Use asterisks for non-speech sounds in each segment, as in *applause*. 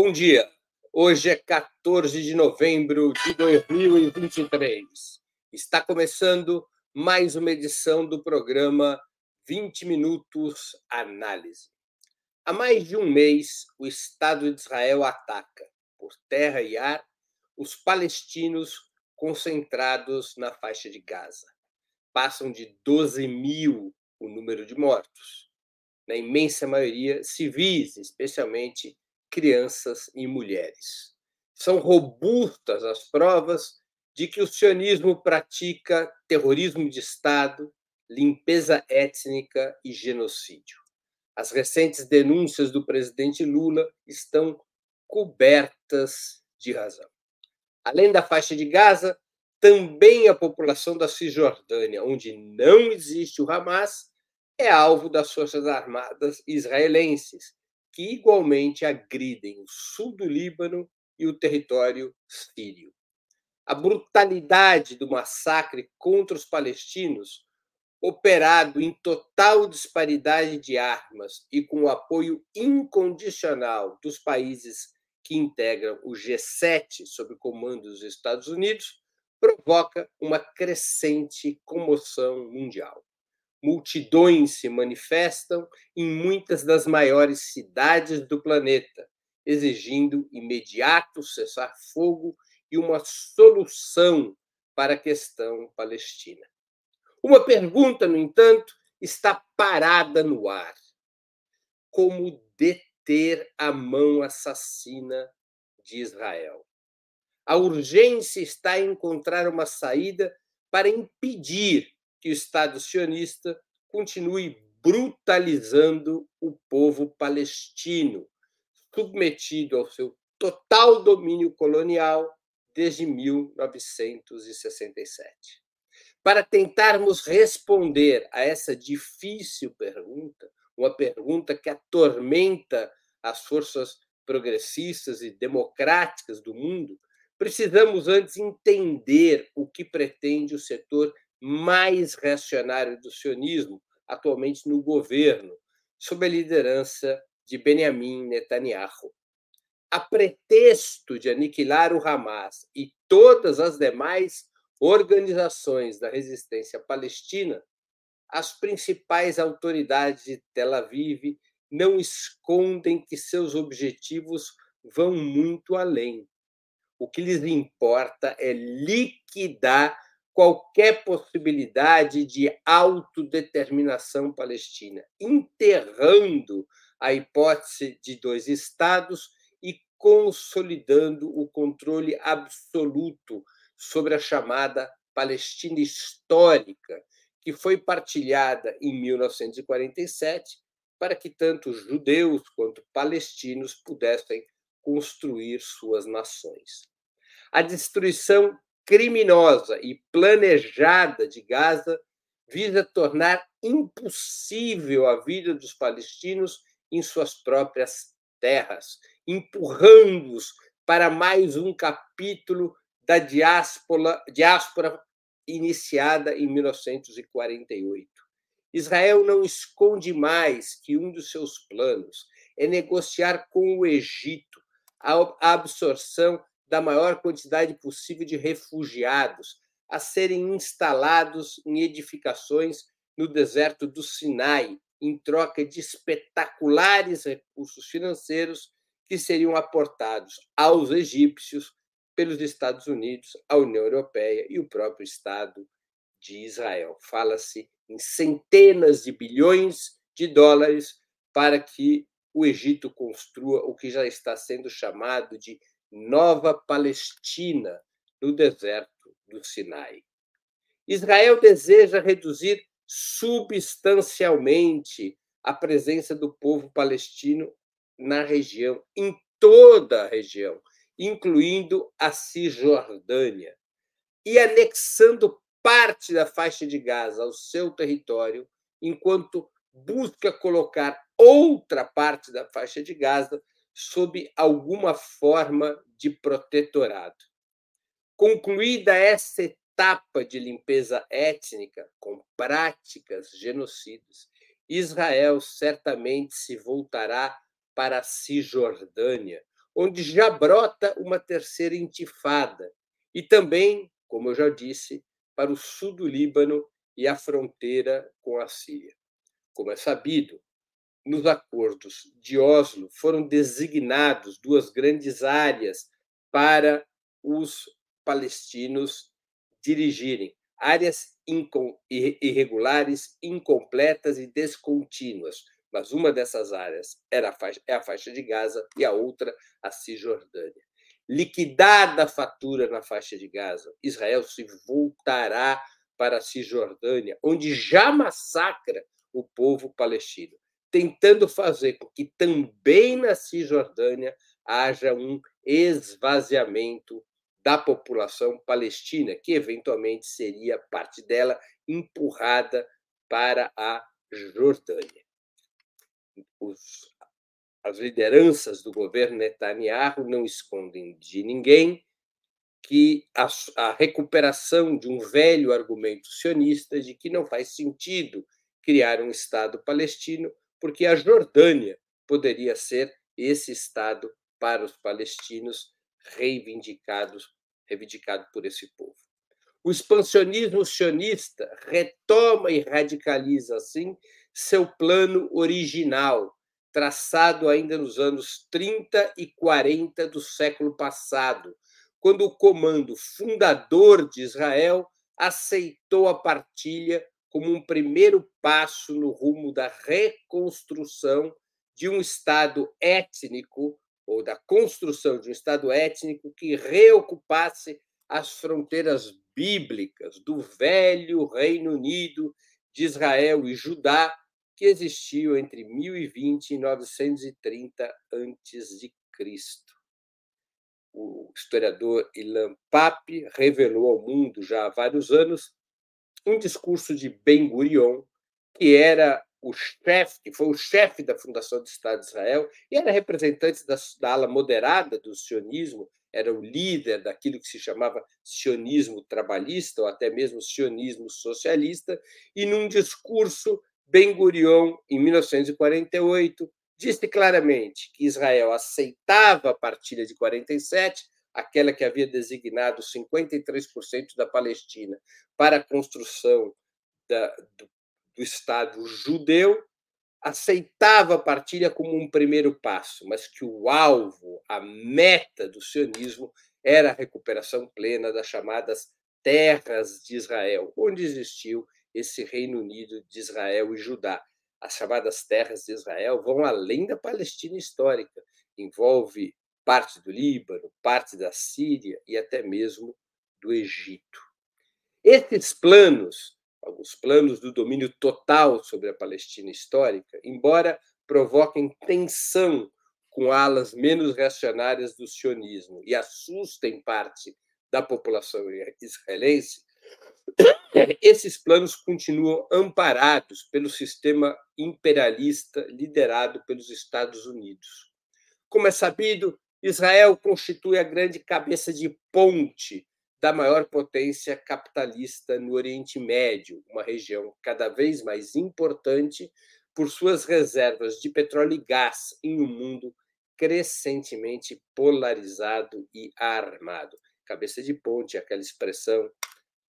Bom dia. Hoje é 14 de novembro de 2023. Está começando mais uma edição do programa 20 Minutos Análise. Há mais de um mês, o Estado de Israel ataca, por terra e ar, os palestinos concentrados na faixa de Gaza. Passam de 12 mil o número de mortos. Na imensa maioria, civis, especialmente crianças e mulheres. São robustas as provas de que o sionismo pratica terrorismo de Estado, limpeza étnica e genocídio. As recentes denúncias do presidente Lula estão cobertas de razão. Além da faixa de Gaza, também a população da Cisjordânia, onde não existe o Hamas, é alvo das forças armadas israelenses, que igualmente agridem o sul do Líbano e o território sírio. A brutalidade do massacre contra os palestinos, operado em total disparidade de armas e com o apoio incondicional dos países que integram o G7 sob o comando dos Estados Unidos, provoca uma crescente comoção mundial multidões se manifestam em muitas das maiores cidades do planeta, exigindo imediato cessar-fogo e uma solução para a questão palestina. Uma pergunta, no entanto, está parada no ar: como deter a mão assassina de Israel? A urgência está em encontrar uma saída para impedir que o Estado sionista continue brutalizando o povo palestino, submetido ao seu total domínio colonial desde 1967. Para tentarmos responder a essa difícil pergunta, uma pergunta que atormenta as forças progressistas e democráticas do mundo, precisamos antes entender o que pretende o setor mais reacionário do sionismo, atualmente no governo, sob a liderança de Benjamin Netanyahu. A pretexto de aniquilar o Hamas e todas as demais organizações da resistência palestina, as principais autoridades de Tel Aviv não escondem que seus objetivos vão muito além. O que lhes importa é liquidar qualquer possibilidade de autodeterminação palestina, enterrando a hipótese de dois estados e consolidando o controle absoluto sobre a chamada Palestina histórica, que foi partilhada em 1947 para que tanto judeus quanto palestinos pudessem construir suas nações. A destruição criminosa e planejada de Gaza visa tornar impossível a vida dos palestinos em suas próprias terras, empurrando-os para mais um capítulo da diáspora, diáspora iniciada em 1948. Israel não esconde mais que um dos seus planos é negociar com o Egito a absorção da maior quantidade possível de refugiados a serem instalados em edificações no deserto do Sinai, em troca de espetaculares recursos financeiros que seriam aportados aos egípcios pelos Estados Unidos, a União Europeia e o próprio Estado de Israel. Fala-se em centenas de bilhões de dólares para que o Egito construa o que já está sendo chamado de Nova Palestina, no deserto do Sinai. Israel deseja reduzir substancialmente a presença do povo palestino na região, em toda a região, incluindo a Cisjordânia, e anexando parte da faixa de Gaza ao seu território, enquanto busca colocar outra parte da faixa de Gaza sob alguma forma de protetorado. Concluída essa etapa de limpeza étnica com práticas genocidas, Israel certamente se voltará para a Cisjordânia, onde já brota uma terceira intifada, e também, como eu já disse, para o sul do Líbano e a fronteira com a Síria. Como é sabido, nos acordos de Oslo foram designados duas grandes áreas para os palestinos dirigirem, áreas irregulares, incompletas e descontínuas. Mas uma dessas áreas era a faixa, é a faixa de Gaza e a outra a Cisjordânia. Liquidada a fatura na faixa de Gaza, Israel se voltará para a Cisjordânia, onde já massacra o povo palestino, tentando fazer com que também na Cisjordânia haja um esvaziamento da população palestina, que eventualmente seria parte dela empurrada para a Jordânia. Os, as lideranças do governo Netanyahu não escondem de ninguém que a, a recuperação de um velho argumento sionista de que não faz sentido criar um Estado palestino, porque a Jordânia poderia ser esse Estado para os palestinos reivindicados reivindicado por esse povo. O expansionismo sionista retoma e radicaliza, assim, seu plano original, traçado ainda nos anos 30 e 40 do século passado, quando o comando fundador de Israel aceitou a partilha como um primeiro passo no rumo da reconstrução de um Estado étnico ou da construção de um Estado étnico que reocupasse as fronteiras bíblicas do velho Reino Unido de Israel e Judá que existiu entre 1020 e 930 a.C. O historiador Ilan Pape revelou ao mundo já há vários anos um discurso de Ben Gurion, que era o chefe, que foi o chefe da fundação do Estado de Israel, e era representante da, da ala moderada do sionismo, era o líder daquilo que se chamava sionismo trabalhista, ou até mesmo sionismo socialista, e num discurso, Ben Gurion, em 1948, disse claramente que Israel aceitava a partilha de 47, aquela que havia designado 53% da Palestina para a construção da, do do Estado judeu aceitava a partilha como um primeiro passo, mas que o alvo, a meta do sionismo era a recuperação plena das chamadas terras de Israel, onde existiu esse Reino Unido de Israel e Judá. As chamadas terras de Israel vão além da Palestina histórica, envolve parte do Líbano, parte da Síria e até mesmo do Egito. Esses planos os planos do domínio total sobre a Palestina histórica, embora provoquem tensão com alas menos reacionárias do sionismo e assustem parte da população israelense, *coughs* esses planos continuam amparados pelo sistema imperialista liderado pelos Estados Unidos. Como é sabido, Israel constitui a grande cabeça de ponte da maior potência capitalista no Oriente Médio, uma região cada vez mais importante por suas reservas de petróleo e gás em um mundo crescentemente polarizado e armado. Cabeça de ponte, aquela expressão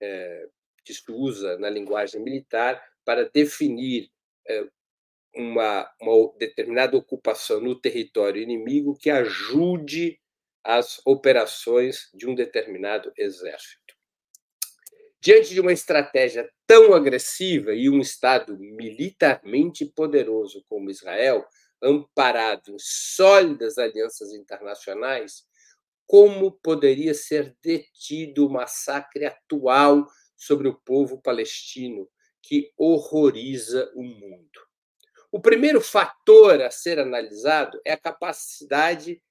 é, que se usa na linguagem militar para definir é, uma, uma determinada ocupação no território inimigo que ajude as operações de um determinado exército. Diante de uma estratégia tão agressiva e um Estado militarmente poderoso como Israel, amparado em sólidas alianças internacionais, como poderia ser detido o massacre atual sobre o povo palestino que horroriza o mundo? O primeiro fator a ser analisado é a capacidade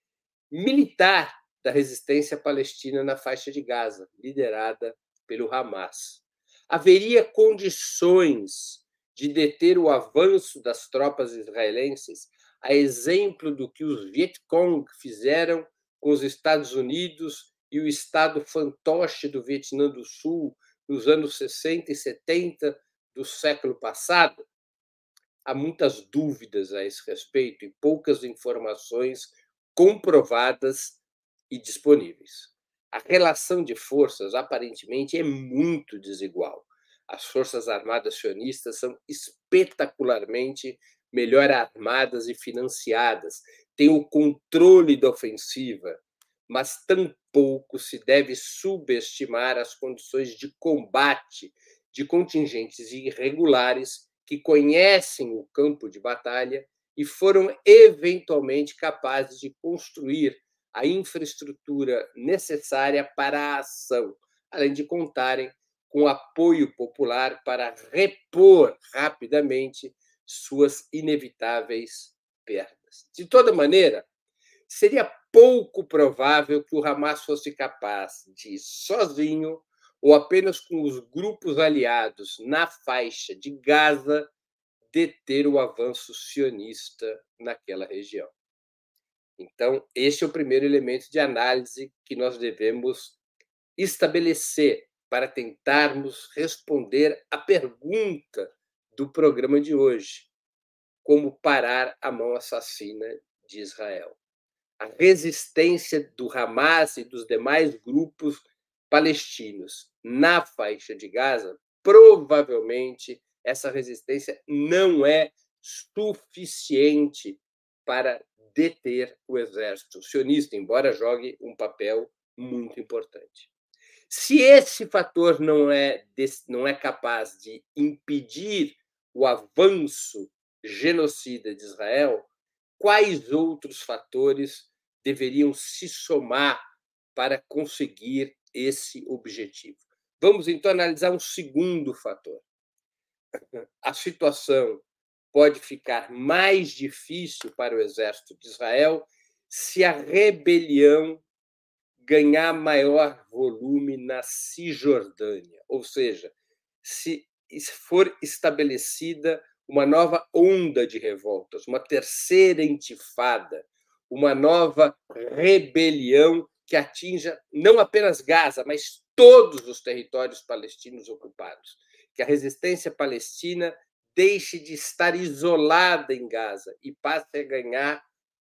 militar da resistência palestina na faixa de Gaza, liderada pelo Hamas. Haveria condições de deter o avanço das tropas israelenses, a exemplo do que os Vietcong fizeram com os Estados Unidos e o Estado fantoche do Vietnã do Sul nos anos 60 e 70 do século passado? Há muitas dúvidas a esse respeito e poucas informações comprovadas e disponíveis. A relação de forças aparentemente é muito desigual. As forças armadas sionistas são espetacularmente melhor armadas e financiadas, têm o controle da ofensiva, mas tampouco se deve subestimar as condições de combate de contingentes irregulares que conhecem o campo de batalha e foram eventualmente capazes de construir a infraestrutura necessária para a ação, além de contarem com apoio popular para repor rapidamente suas inevitáveis perdas. De toda maneira, seria pouco provável que o Hamas fosse capaz de, sozinho ou apenas com os grupos aliados na faixa de Gaza, deter o avanço sionista naquela região. Então, este é o primeiro elemento de análise que nós devemos estabelecer para tentarmos responder à pergunta do programa de hoje: como parar a mão assassina de Israel? A resistência do Hamas e dos demais grupos palestinos na faixa de Gaza, provavelmente essa resistência não é suficiente para deter o exército sionista, embora jogue um papel muito importante. Se esse fator não é, não é capaz de impedir o avanço genocida de Israel, quais outros fatores deveriam se somar para conseguir esse objetivo? Vamos então analisar um segundo fator. A situação pode ficar mais difícil para o exército de Israel se a rebelião ganhar maior volume na Cisjordânia, ou seja, se for estabelecida uma nova onda de revoltas, uma terceira intifada, uma nova rebelião que atinja não apenas Gaza, mas todos os territórios palestinos ocupados, que a resistência palestina deixe de estar isolada em Gaza e passe a ganhar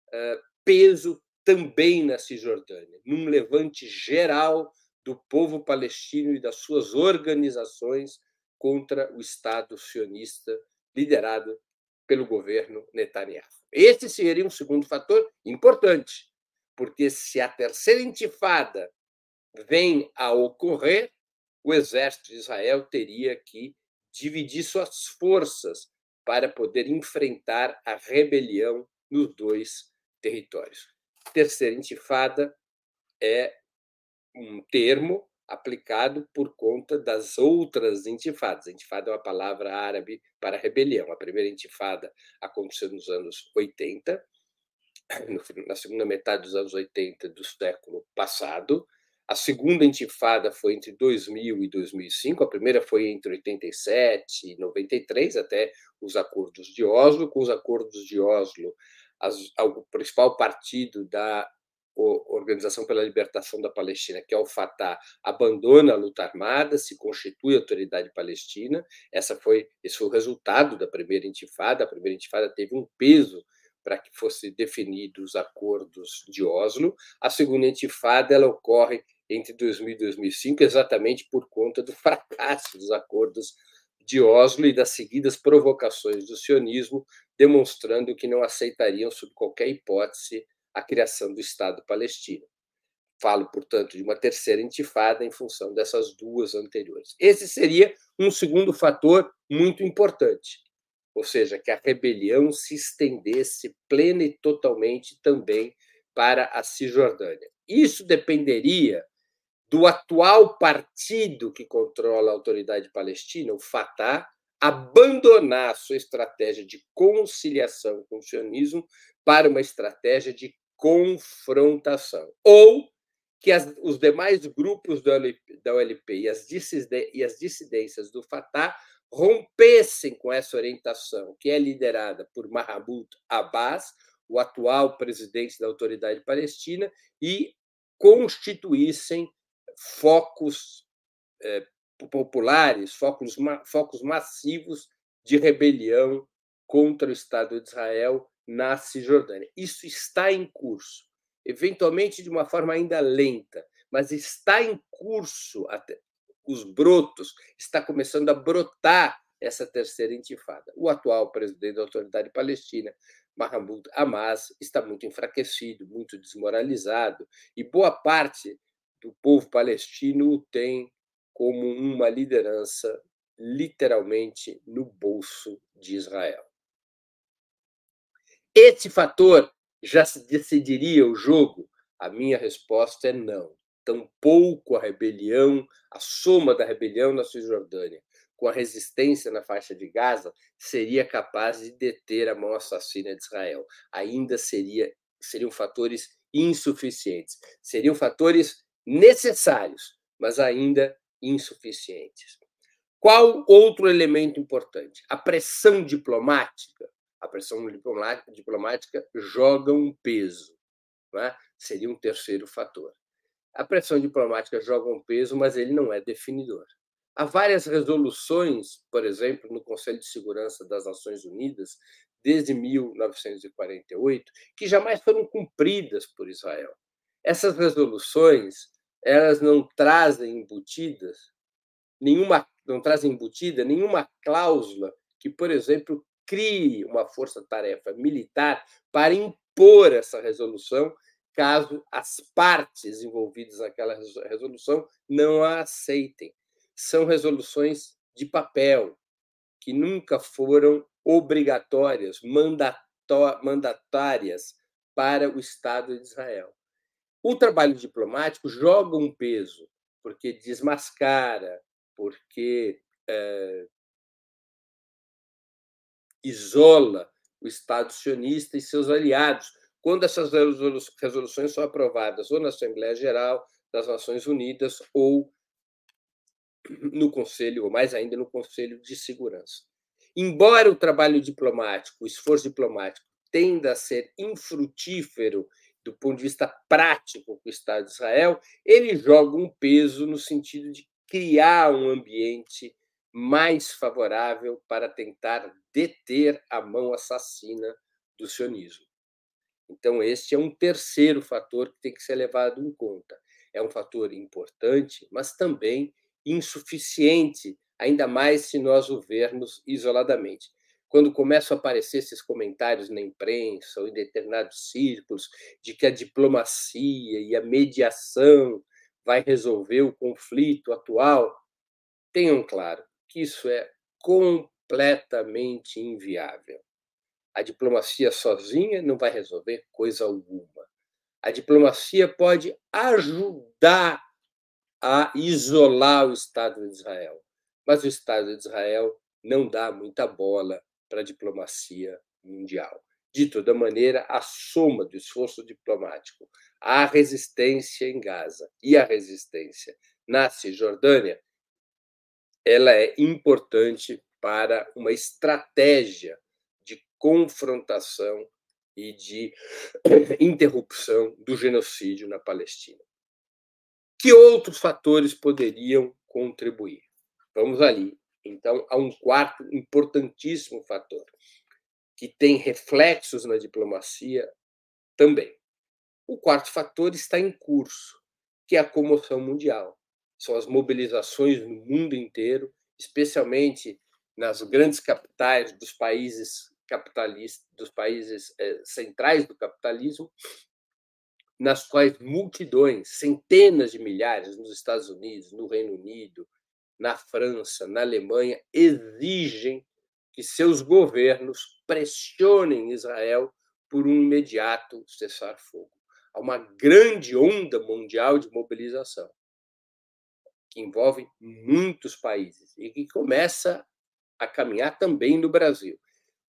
uh, peso também na Cisjordânia, num levante geral do povo palestino e das suas organizações contra o Estado sionista liderado pelo governo Netanyahu. Esse seria um segundo fator importante, porque se a terceira intifada vem a ocorrer, o exército de Israel teria que dividir suas forças para poder enfrentar a rebelião nos dois territórios terceira intifada é um termo aplicado por conta das outras intifadas. Intifada é uma palavra árabe para rebelião. A primeira intifada aconteceu nos anos 80, *coughs* na segunda metade dos anos 80 do século passado. A segunda intifada foi entre 2000 e 2005, a primeira foi entre 87 e 93, até os acordos de Oslo. Com os acordos de Oslo, as, o principal partido da Organização pela Libertação da Palestina, que é o Fatah, abandona a luta armada, se constitui autoridade palestina. Essa foi, esse foi o resultado da primeira intifada. A primeira intifada teve um peso para que fossem definidos os acordos de Oslo. A segunda intifada ela ocorre entre 2000 e 2005, exatamente por conta do *laughs* fracasso dos acordos de Oslo e das seguidas provocações do sionismo, demonstrando que não aceitariam, sob qualquer hipótese, a criação do Estado palestino. Falo, portanto, de uma terceira intifada em função dessas duas anteriores. Esse seria um segundo fator muito importante, ou seja, que a rebelião se estendesse plena e totalmente também para a Cisjordânia. Isso dependeria do atual partido que controla a autoridade palestina, o Fatah, abandonar sua estratégia de conciliação com o sionismo para uma estratégia de confrontação. Ou que as, os demais grupos da OLP, da OLP e, as e as dissidências do Fatah rompessem com essa orientação, que é liderada por Mahmoud Abbas, o atual presidente da autoridade palestina, e constituíssem focos é, populares, focos, focos massivos de rebelião contra o Estado de Israel na Cisjordânia. Isso está em curso. eventualmente de uma forma ainda lenta, mas está em curso até os brotos, está começando a brotar essa terceira intifada. O atual presidente da Autoridade Palestina, Mahmoud Hamas, está muito enfraquecido, muito desmoralizado, e boa parte do povo palestino o tem como uma liderança literalmente no bolso de Israel. Esse fator já se decidiria o jogo? A minha resposta é não. Tampouco a rebelião, a soma da rebelião na Cisjordânia com a resistência na faixa de Gaza seria capaz de deter a mão assassina de Israel. Ainda seria seriam fatores insuficientes. Seriam fatores necessários, mas ainda insuficientes. Qual outro elemento importante? A pressão diplomática. A pressão diplomática joga um peso. É? Seria um terceiro fator. A pressão diplomática joga um peso, mas ele não é definidor. Há várias resoluções, por exemplo, no Conselho de Segurança das Nações Unidas, desde 1948, que jamais foram cumpridas por Israel. Essas resoluções, elas não trazem embutidas nenhuma não trazem embutida nenhuma cláusula que, por exemplo, crie uma força-tarefa militar para impor essa resolução, caso as partes envolvidas naquela resolução não a aceitem são resoluções de papel, que nunca foram obrigatórias, mandatárias para o Estado de Israel. O trabalho diplomático joga um peso, porque desmascara, porque é, isola o Estado sionista e seus aliados, quando essas resoluções são aprovadas ou na Assembleia Geral das Nações Unidas ou no Conselho, ou mais ainda no Conselho de Segurança. Embora o trabalho diplomático, o esforço diplomático, tenda a ser infrutífero do ponto de vista prático com o Estado de Israel, ele joga um peso no sentido de criar um ambiente mais favorável para tentar deter a mão assassina do sionismo. Então, este é um terceiro fator que tem que ser levado em conta. É um fator importante, mas também insuficiente, ainda mais se nós o vermos isoladamente. Quando começam a aparecer esses comentários na imprensa ou em determinados círculos de que a diplomacia e a mediação vai resolver o conflito atual, tenham claro que isso é completamente inviável. A diplomacia sozinha não vai resolver coisa alguma. A diplomacia pode ajudar a isolar o Estado de Israel. Mas o Estado de Israel não dá muita bola para a diplomacia mundial. De toda maneira, a soma do esforço diplomático, a resistência em Gaza e a resistência na Cisjordânia, ela é importante para uma estratégia confrontação e de *clears throat* interrupção do genocídio na Palestina. Que outros fatores poderiam contribuir? Vamos ali, então, a um quarto importantíssimo fator, que tem reflexos na diplomacia também. O quarto fator está em curso, que é a comoção mundial. São as mobilizações no mundo inteiro, especialmente nas grandes capitais dos países capitalistas, dos países eh, centrais do capitalismo, nas quais multidões, centenas de milhares nos Estados Unidos, no Reino Unido, na França, na Alemanha, exigem que seus governos pressionem Israel por um imediato cessar-fogo. Há uma grande onda mundial de mobilização que envolve muitos países e que começa a caminhar também no Brasil.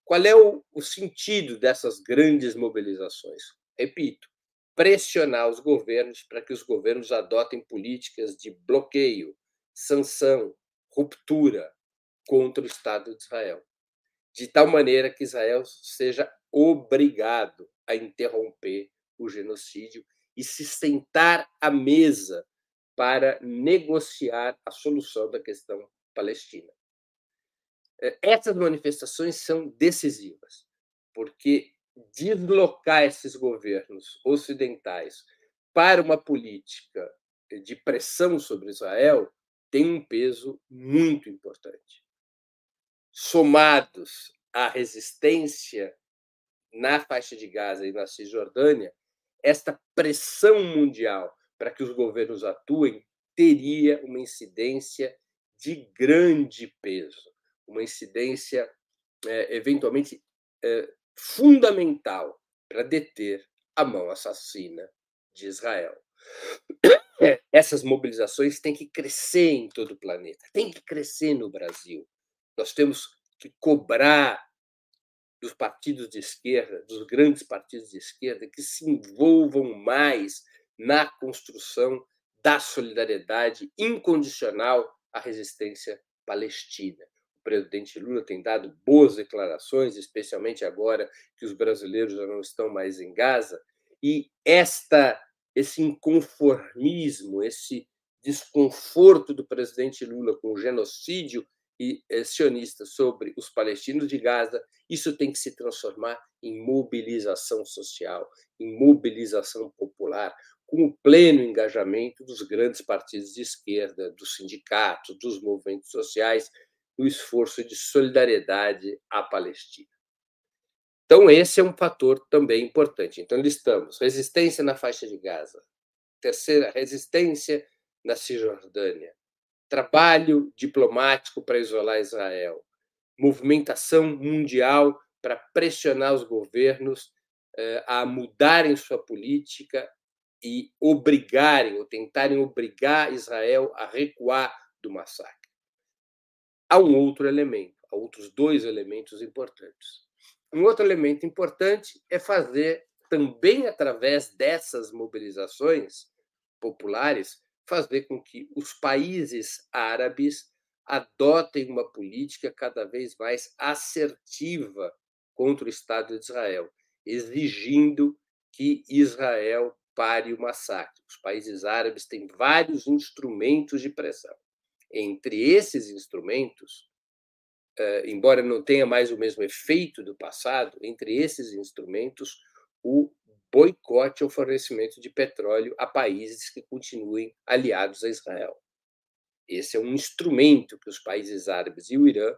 Qual é o, o sentido dessas grandes mobilizações? Repito, pressionar os governos para que os governos adotem políticas de bloqueio, sanção, ruptura contra o Estado de Israel, de tal maneira que Israel seja obrigado a interromper o genocídio e se sentar à mesa para negociar a solução da questão palestina. Eh, essas manifestações são decisivas, porque deslocar esses governos ocidentais para uma política de pressão sobre Israel tem um peso muito importante. Somados à resistência na faixa de Gaza e na Cisjordânia, esta pressão mundial para que os governos atuem teria uma incidência de grande peso, uma incidência é, eventualmente é, fundamental para deter a mão assassina de Israel. *coughs* Essas mobilizações têm que crescer em todo o planeta, têm que crescer no Brasil. Nós temos que cobrar dos partidos de esquerda, dos grandes partidos de esquerda, que se envolvam mais na construção da solidariedade incondicional à resistência palestina. Presidente Lula tem dado boas declarações, especialmente agora que os brasileiros já não estão mais em Gaza, e esta esse inconformismo, esse desconforto do presidente Lula com o genocídio e eh, sionista sobre os palestinos de Gaza, isso tem que se transformar em mobilização social, em mobilização popular, com o pleno engajamento dos grandes partidos de esquerda, dos sindicatos, dos movimentos sociais, no esforço de solidariedade à Palestina. Então, esse é um fator também importante. Então, listamos resistência na faixa de Gaza, terceira, resistência na Cisjordânia, trabalho diplomático para isolar Israel, movimentação mundial para pressionar os governos eh, a mudarem sua política e obrigarem ou tentarem obrigar Israel a recuar do massacre. Há um outro elemento, há outros dois elementos importantes. Um outro elemento importante é fazer também através dessas mobilizações populares fazer com que os países árabes adotem uma política cada vez mais assertiva contra o Estado de Israel, exigindo que Israel pare o massacre. Os países árabes têm vários instrumentos de pressão. Entre esses instrumentos, eh, embora não tenha mais o mesmo efeito do passado, entre esses instrumentos, o boicote ao fornecimento de petróleo a países que continuem aliados a Israel. Esse é um instrumento que os países árabes e o Irã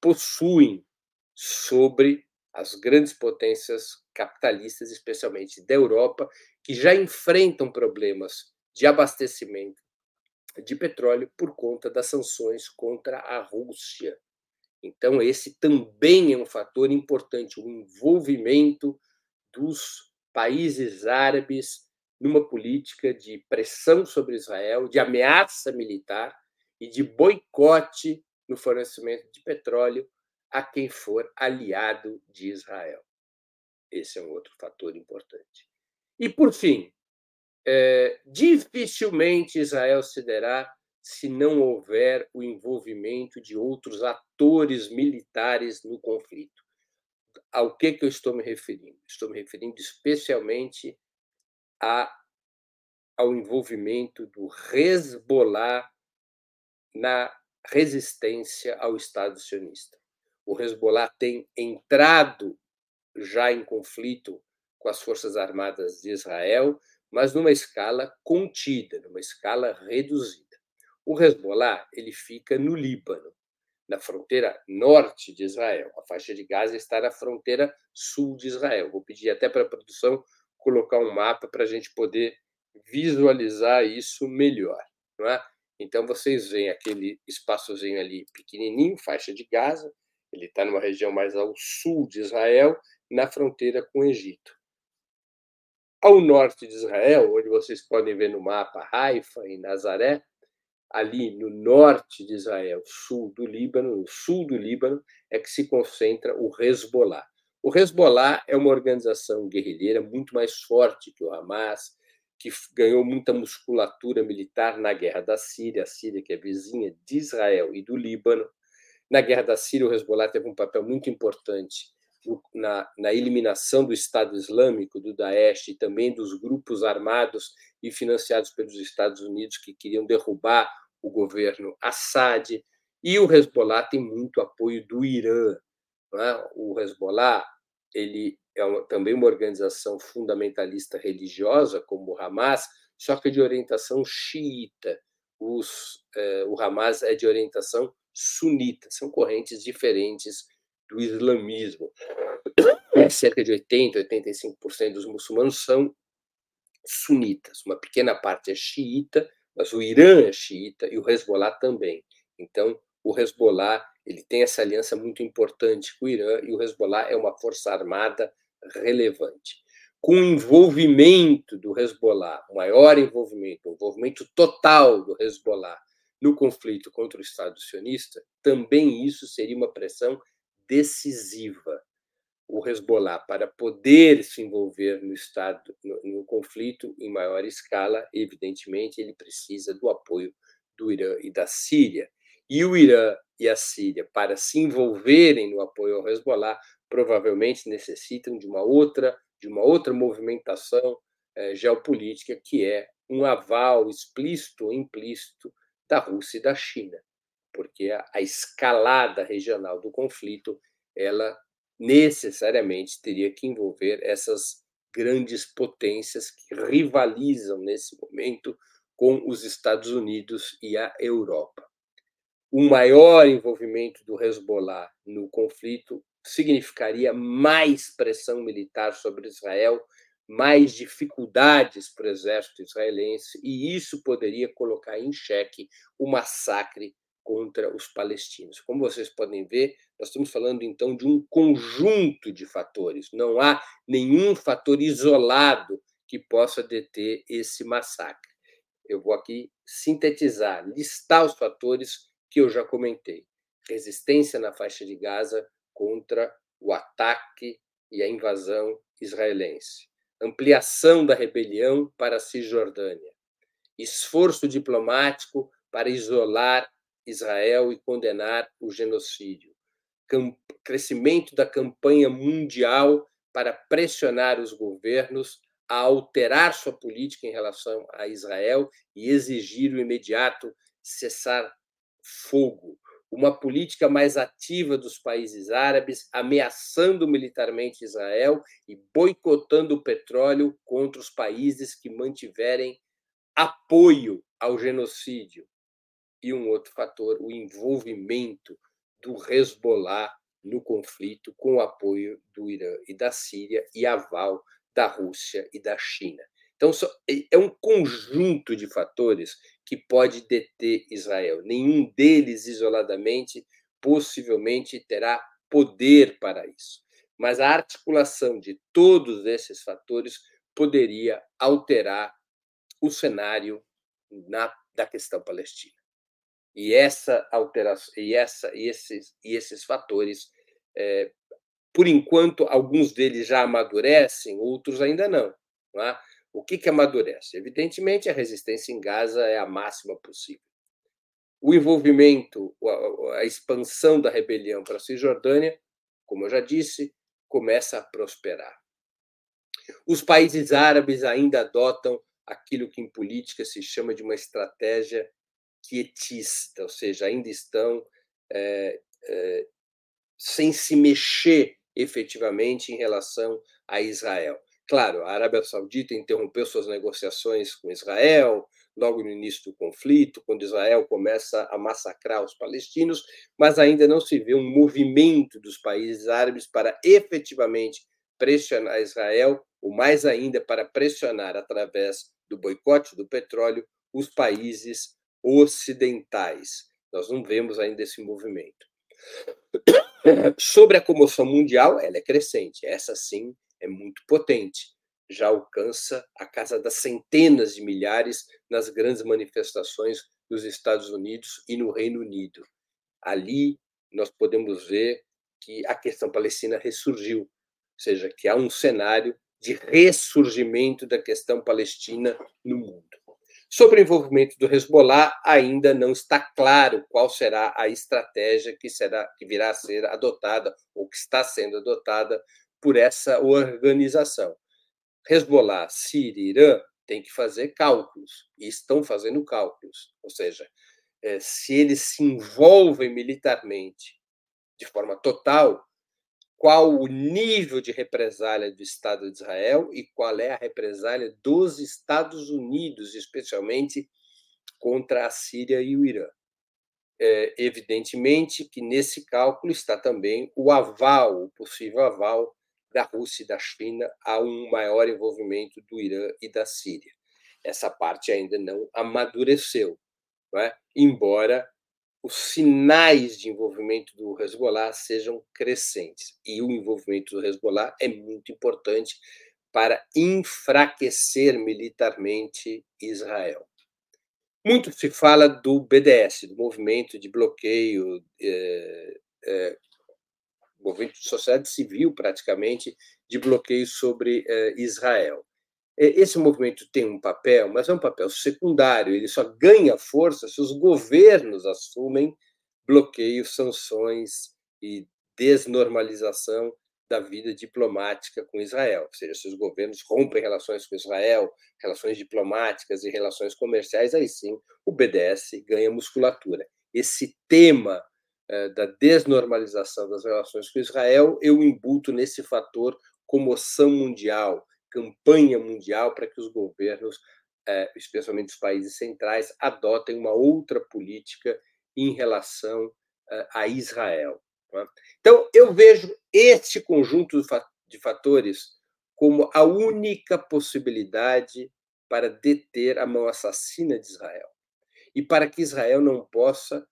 possuem sobre as grandes potências capitalistas, especialmente da Europa, que já enfrentam problemas de abastecimento de petróleo por conta das sanções contra a Rússia. Então, esse também é um fator importante, o envolvimento dos países árabes numa política de pressão sobre Israel, de ameaça militar e de boicote no fornecimento de petróleo a quem for aliado de Israel. Esse é um outro fator importante. E, por fim, é, dificilmente Israel cederá se não houver o envolvimento de outros atores militares no conflito ao que, que eu estou me referindo? Estou me referindo especialmente a, ao envolvimento do Hezbollah na resistência ao Estado sionista. O Hezbollah tem entrado já em conflito com as Forças Armadas de Israel, mas numa escala contida, numa escala reduzida. O Hezbollah ele fica no Líbano na fronteira norte de Israel. A faixa de Gaza está na fronteira sul de Israel. Vou pedir até para a produção colocar um mapa para a gente poder visualizar isso melhor. Não é? Então, vocês veem aquele espaçozinho ali pequenininho, faixa de Gaza, ele está numa região mais ao sul de Israel, na fronteira com o Egito. Ao norte de Israel, onde vocês podem ver no mapa Haifa e Nazaré, ali no norte de Israel, sul do Líbano, no sul do Líbano, é que se concentra o Hezbollah. O Hezbollah é uma organização guerrilheira muito mais forte que o Hamas, que ganhou muita musculatura militar na guerra da Síria, a Síria que é vizinha de Israel e do Líbano. Na guerra da Síria, o Hezbollah teve um papel muito importante na, na, eliminação do Estado Islâmico, do Daesh e também dos grupos armados e financiados pelos Estados Unidos que queriam derrubar o governo Assad. E o Hezbollah tem muito apoio do Irã. É? O Hezbollah ele é uma, também uma organização fundamentalista religiosa, como o Hamas, só que de orientação xiita. Os, eh, o Hamas é de orientação sunita, são correntes diferentes do islamismo. Cerca de 80, 85% dos muçulmanos são sunitas, uma pequena parte é xiita, mas o Irã é xiita e o Hezbollah também. Então, o Hezbollah ele tem essa aliança muito importante com o Irã e o Hezbollah é uma força armada relevante. Com o envolvimento do Hezbollah, o maior envolvimento, o envolvimento total do Hezbollah no conflito contra o Estado sionista, também isso seria uma pressão decisiva. O Hezbollah, para poder se envolver no Estado, no, no conflito em maior escala, evidentemente, ele precisa do apoio do Irã e da Síria. E o Irã e a Síria, para se envolverem no apoio ao Hezbollah, provavelmente necessitam de uma outra, de uma outra movimentação eh, geopolítica, que é um aval explícito ou implícito da Rússia e da China, porque a, escalada regional do conflito ela necessariamente teria que envolver essas grandes potências que rivalizam nesse momento com os Estados Unidos e a Europa. O maior envolvimento do Hezbollah no conflito significaria mais pressão militar sobre Israel, mais dificuldades para o exército israelense, e isso poderia colocar em xeque o massacre contra os palestinos. Como vocês podem ver, nós estamos falando então de um conjunto de fatores, não há nenhum fator isolado que possa deter esse massacre. Eu vou aqui sintetizar, listar os fatores que eu já comentei. Resistência na faixa de Gaza contra o ataque e a invasão israelense ampliação da rebelião para a Cisjordânia, esforço diplomático para isolar Israel e condenar o genocídio, crescimento da campanha mundial para pressionar os governos a alterar sua política em relação a Israel e exigir o imediato cessar fogo, uma política mais ativa dos países árabes, ameaçando militarmente Israel e boicotando o petróleo contra os países que mantiverem apoio ao genocídio. E um outro fator, o envolvimento do Hezbollah no conflito com o apoio do Irã e da Síria e aval da Rússia e da China. Então, é um conjunto de fatores que pode deter Israel. Nenhum deles, isoladamente, possivelmente terá poder para isso. Mas a articulação de todos esses fatores poderia alterar o cenário na, da questão palestina. E essa alteração, e, essa, e, esses, e esses fatores, é, por enquanto, alguns deles já amadurecem, outros ainda não. não é? O que, que amadurece? Evidentemente, a resistência em Gaza é a máxima possível. O envolvimento, a expansão da rebelião para a Cisjordânia, como eu já disse, começa a prosperar. Os países árabes ainda adotam aquilo que em política se chama de uma estratégia quietista, ou seja, ainda estão é, é, sem se mexer efetivamente em relação a Israel. Claro, a Arábia Saudita interrompeu suas negociações com Israel logo no início do conflito, quando Israel começa a massacrar os palestinos, mas ainda não se vê um movimento dos países árabes para efetivamente pressionar Israel, ou mais ainda para pressionar através do boicote do petróleo os países ocidentais. Nós não vemos ainda esse movimento. Sobre a comoção mundial, ela é crescente, essa sim é muito potente, já alcança a casa das centenas de milhares nas grandes manifestações nos Estados Unidos e no Reino Unido. Ali nós podemos ver que a questão palestina ressurgiu, ou seja, que há um cenário de ressurgimento da questão palestina no mundo. Sobre o envolvimento do Hezbollah, ainda não está claro qual será a estratégia que será que virá a ser adotada ou que está sendo adotada por essa organização. Hezbollah, Síria e Irã têm que fazer cálculos, e estão fazendo cálculos. Ou seja, eh, se eles se envolvem militarmente de forma total, qual o nível de represália do Estado de Israel e qual é a represália dos Estados Unidos, especialmente contra a Síria e o Irã. É, evidentemente que nesse cálculo está também o aval, o possível aval da Rússia e da China a um maior envolvimento do Irã e da Síria. Essa parte ainda não amadureceu, não é? embora os sinais de envolvimento do Hezbollah sejam crescentes. E o envolvimento do Hezbollah é muito importante para enfraquecer militarmente Israel. Muito se fala do BDS, do movimento de bloqueio, é, é, movimento de sociedade civil, praticamente, de bloqueio sobre é, Israel. Esse movimento tem um papel, mas é um papel secundário, ele só ganha força se os governos assumem bloqueios, sanções e desnormalização da vida diplomática com Israel. Ou seja, se os governos rompem relações com Israel, relações diplomáticas e relações comerciais, aí sim o BDS ganha musculatura. Esse tema eh, da desnormalização das relações com Israel, eu imbuto nesse fator comoção mundial, campanha mundial para que os governos, eh, especialmente os países centrais, adotem uma outra política em relação eh, a Israel. É? Então, eu vejo este conjunto de fatores como a única possibilidade para deter a mão assassina de Israel e para que Israel não possa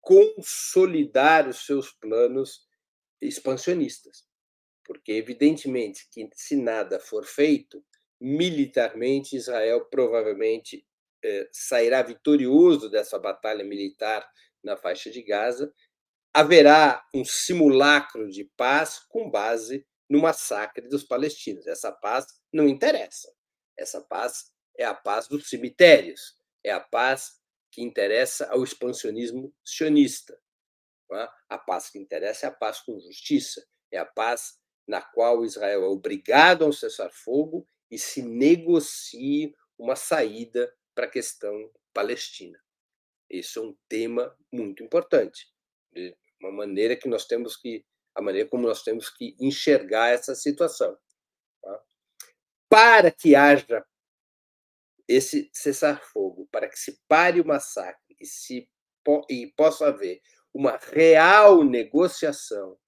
consolidar os seus planos expansionistas porque evidentemente que se nada for feito, militarmente Israel provavelmente eh, sairá vitorioso dessa batalha militar na faixa de Gaza. Haverá um simulacro de paz com base no massacre dos palestinos. Essa paz não interessa. Essa paz é a paz dos cemitérios, é a paz que interessa ao expansionismo sionista. É? A paz que interessa é a paz com justiça, é a paz na qual Israel é obrigado a um cessar-fogo e se negocie uma saída para a questão palestina. Esse é um tema muito importante, de uma maneira que nós temos que a maneira como nós temos que enxergar essa situação. Tá? Para que haja esse cessar-fogo, para que se pare o massacre e se e possa haver uma real negociação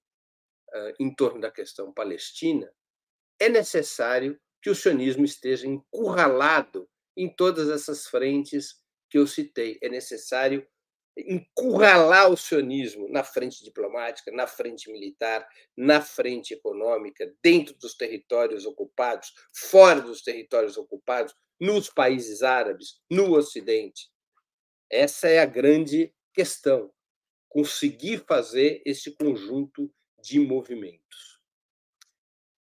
em torno da questão palestina, é necessário que o sionismo esteja encurralado em todas essas frentes que eu citei. É necessário encurralar o sionismo na frente diplomática, na frente militar, na frente econômica, dentro dos territórios ocupados, fora dos territórios ocupados, nos países árabes, no Ocidente. Essa é a grande questão. Conseguir fazer esse conjunto de movimentos.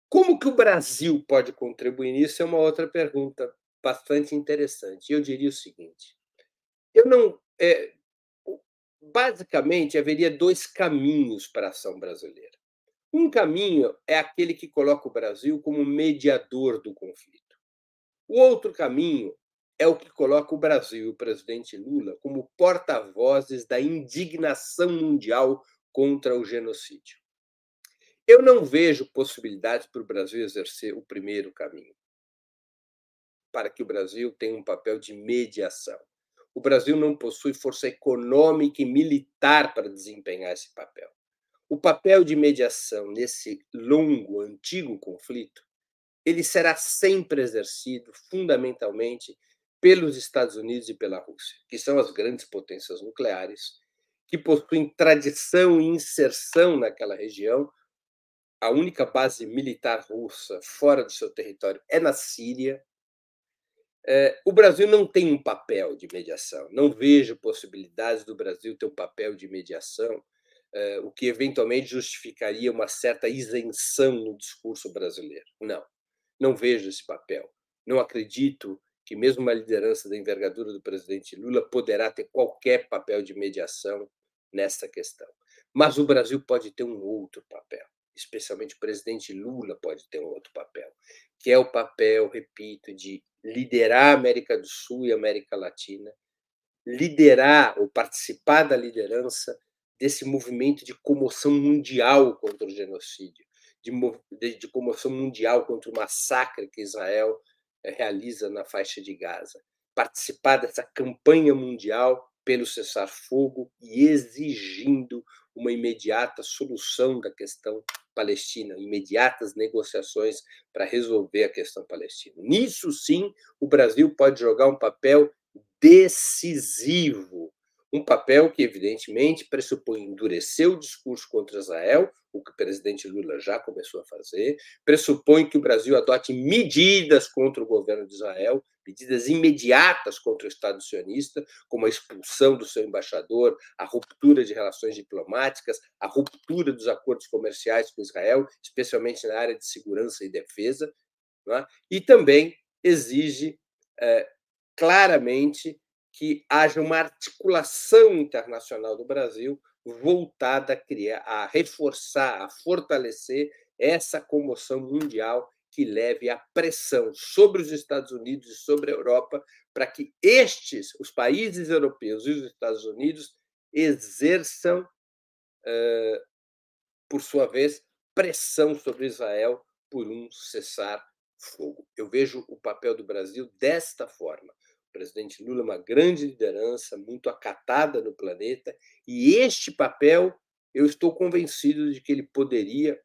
Como que o Brasil pode contribuir nisso é uma outra pergunta bastante interessante. Eu diria o seguinte: eu não, é, basicamente haveria dois caminhos para a ação brasileira. Um caminho é aquele que coloca o Brasil como mediador do conflito. O outro caminho é o que coloca o Brasil e o presidente Lula como porta-vozes da indignação mundial contra o genocídio. Eu não vejo possibilidades para o Brasil exercer o primeiro caminho, para que o Brasil tenha um papel de mediação. O Brasil não possui força econômica e militar para desempenhar esse papel. O papel de mediação nesse longo, antigo conflito, ele será sempre exercido fundamentalmente pelos Estados Unidos e pela Rússia, que são as grandes potências nucleares, que possuem tradição e inserção naquela região a única base militar russa fora do seu território é na Síria. É, o Brasil não tem um papel de mediação. Não vejo possibilidades do Brasil ter um papel de mediação, é, o que eventualmente justificaria uma certa isenção no discurso brasileiro. Não, não vejo esse papel. Não acredito que mesmo uma liderança da envergadura do presidente Lula poderá ter qualquer papel de mediação nessa questão. Mas o Brasil pode ter um outro papel especialmente o presidente Lula pode ter um outro papel, que é o papel, repito, de liderar a América do Sul e a América Latina, liderar ou participar da liderança desse movimento de comoção mundial contra o genocídio, de, de, de comoção mundial contra o massacre que Israel eh, realiza na faixa de Gaza. Participar dessa campanha mundial pelo cessar-fogo e exigindo uma imediata solução da questão palestina, imediatas negociações para resolver a questão palestina. Nisso, sim, o Brasil pode jogar um papel decisivo um papel que, evidentemente, pressupõe endurecer o discurso contra Israel, o que o presidente Lula já começou a fazer, pressupõe que o Brasil adote medidas contra o governo de Israel, medidas imediatas contra o Estado sionista, como a expulsão do seu embaixador, a ruptura de relações diplomáticas, a ruptura dos acordos comerciais com Israel, especialmente na área de segurança e defesa, é? e também exige é, claramente que haja uma articulação internacional do Brasil voltada a criar, a reforçar, a fortalecer essa comoção mundial que leve a pressão sobre os Estados Unidos e sobre a Europa para que estes, os países europeus e os Estados Unidos, exerçam, por sua vez, pressão sobre Israel por um cessar-fogo. Eu vejo o papel do Brasil desta forma presidente Lula é uma grande liderança, muito acatada no planeta, e este papel eu estou convencido de que ele poderia,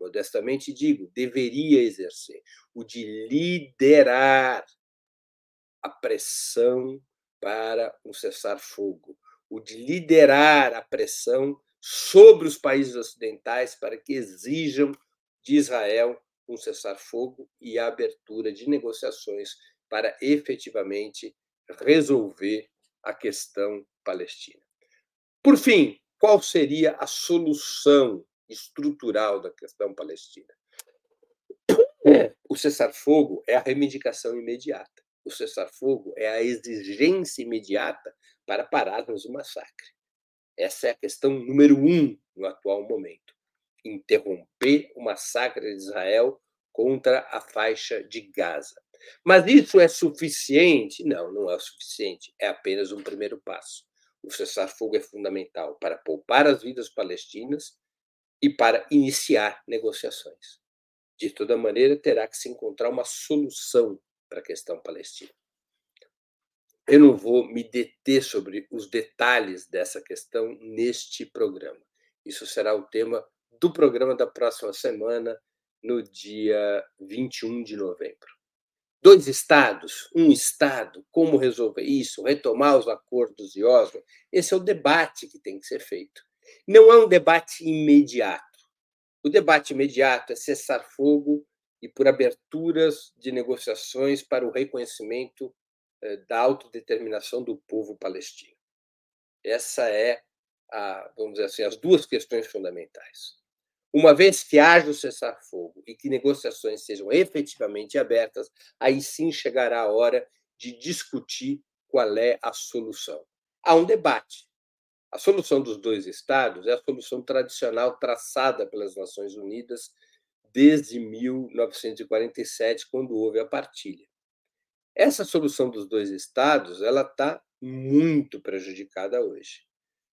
modestamente digo, deveria exercer o de liderar a pressão para um cessar-fogo, o de liderar a pressão sobre os países ocidentais para que exijam de Israel um cessar-fogo e a abertura de negociações para efetivamente resolver a questão palestina. Por fim, qual seria a solução estrutural da questão palestina? O cessar-fogo é a reivindicação imediata. O cessar-fogo é a exigência imediata para pararmos o massacre. Essa é a questão número um no atual momento. Interromper o massacre de Israel contra a faixa de Gaza. Mas isso é suficiente? Não, não é o suficiente. É apenas um primeiro passo. O cessar-fogo é fundamental para poupar as vidas palestinas e para iniciar negociações. De toda maneira, terá que se encontrar uma solução para a questão palestina. Eu não vou me deter sobre os detalhes dessa questão neste programa. Isso será o tema do programa da próxima semana, no dia 21 de novembro dois estados, um estado, como resolver isso, retomar os acordos de Oslo, esse é o debate que tem que ser feito. Não é um debate imediato. O debate imediato é cessar fogo e por aberturas de negociações para o reconhecimento eh, da autodeterminação do povo palestino. Essa é a, vamos dizer assim, as duas questões fundamentais. Uma vez que haja o cessar-fogo e que negociações sejam efetivamente abertas, aí sim chegará a hora de discutir qual é a solução. Há um debate. A solução dos dois estados é a solução tradicional traçada pelas Nações Unidas desde 1947, quando houve a partilha. Essa solução dos dois estados ela está muito prejudicada hoje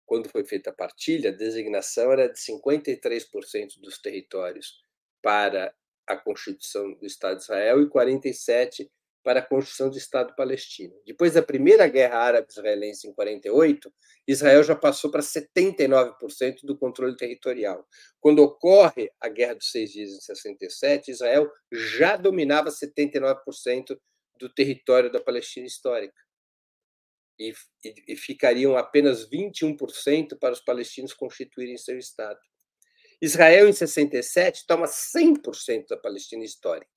quando foi feita a partilha, a designação era de 53% dos territórios para a constituição do Estado de Israel e 47% para a construção do Estado palestino. Depois da primeira guerra árabe-israelense em 48, Israel já passou para 79% do controle territorial. Quando ocorre a Guerra dos Seis Dias em 67, Israel já dominava 79% do território da Palestina histórica e, e, e ficariam apenas 21% para os palestinos constituírem seu Estado. Israel, em 67, toma 100% da Palestina histórica.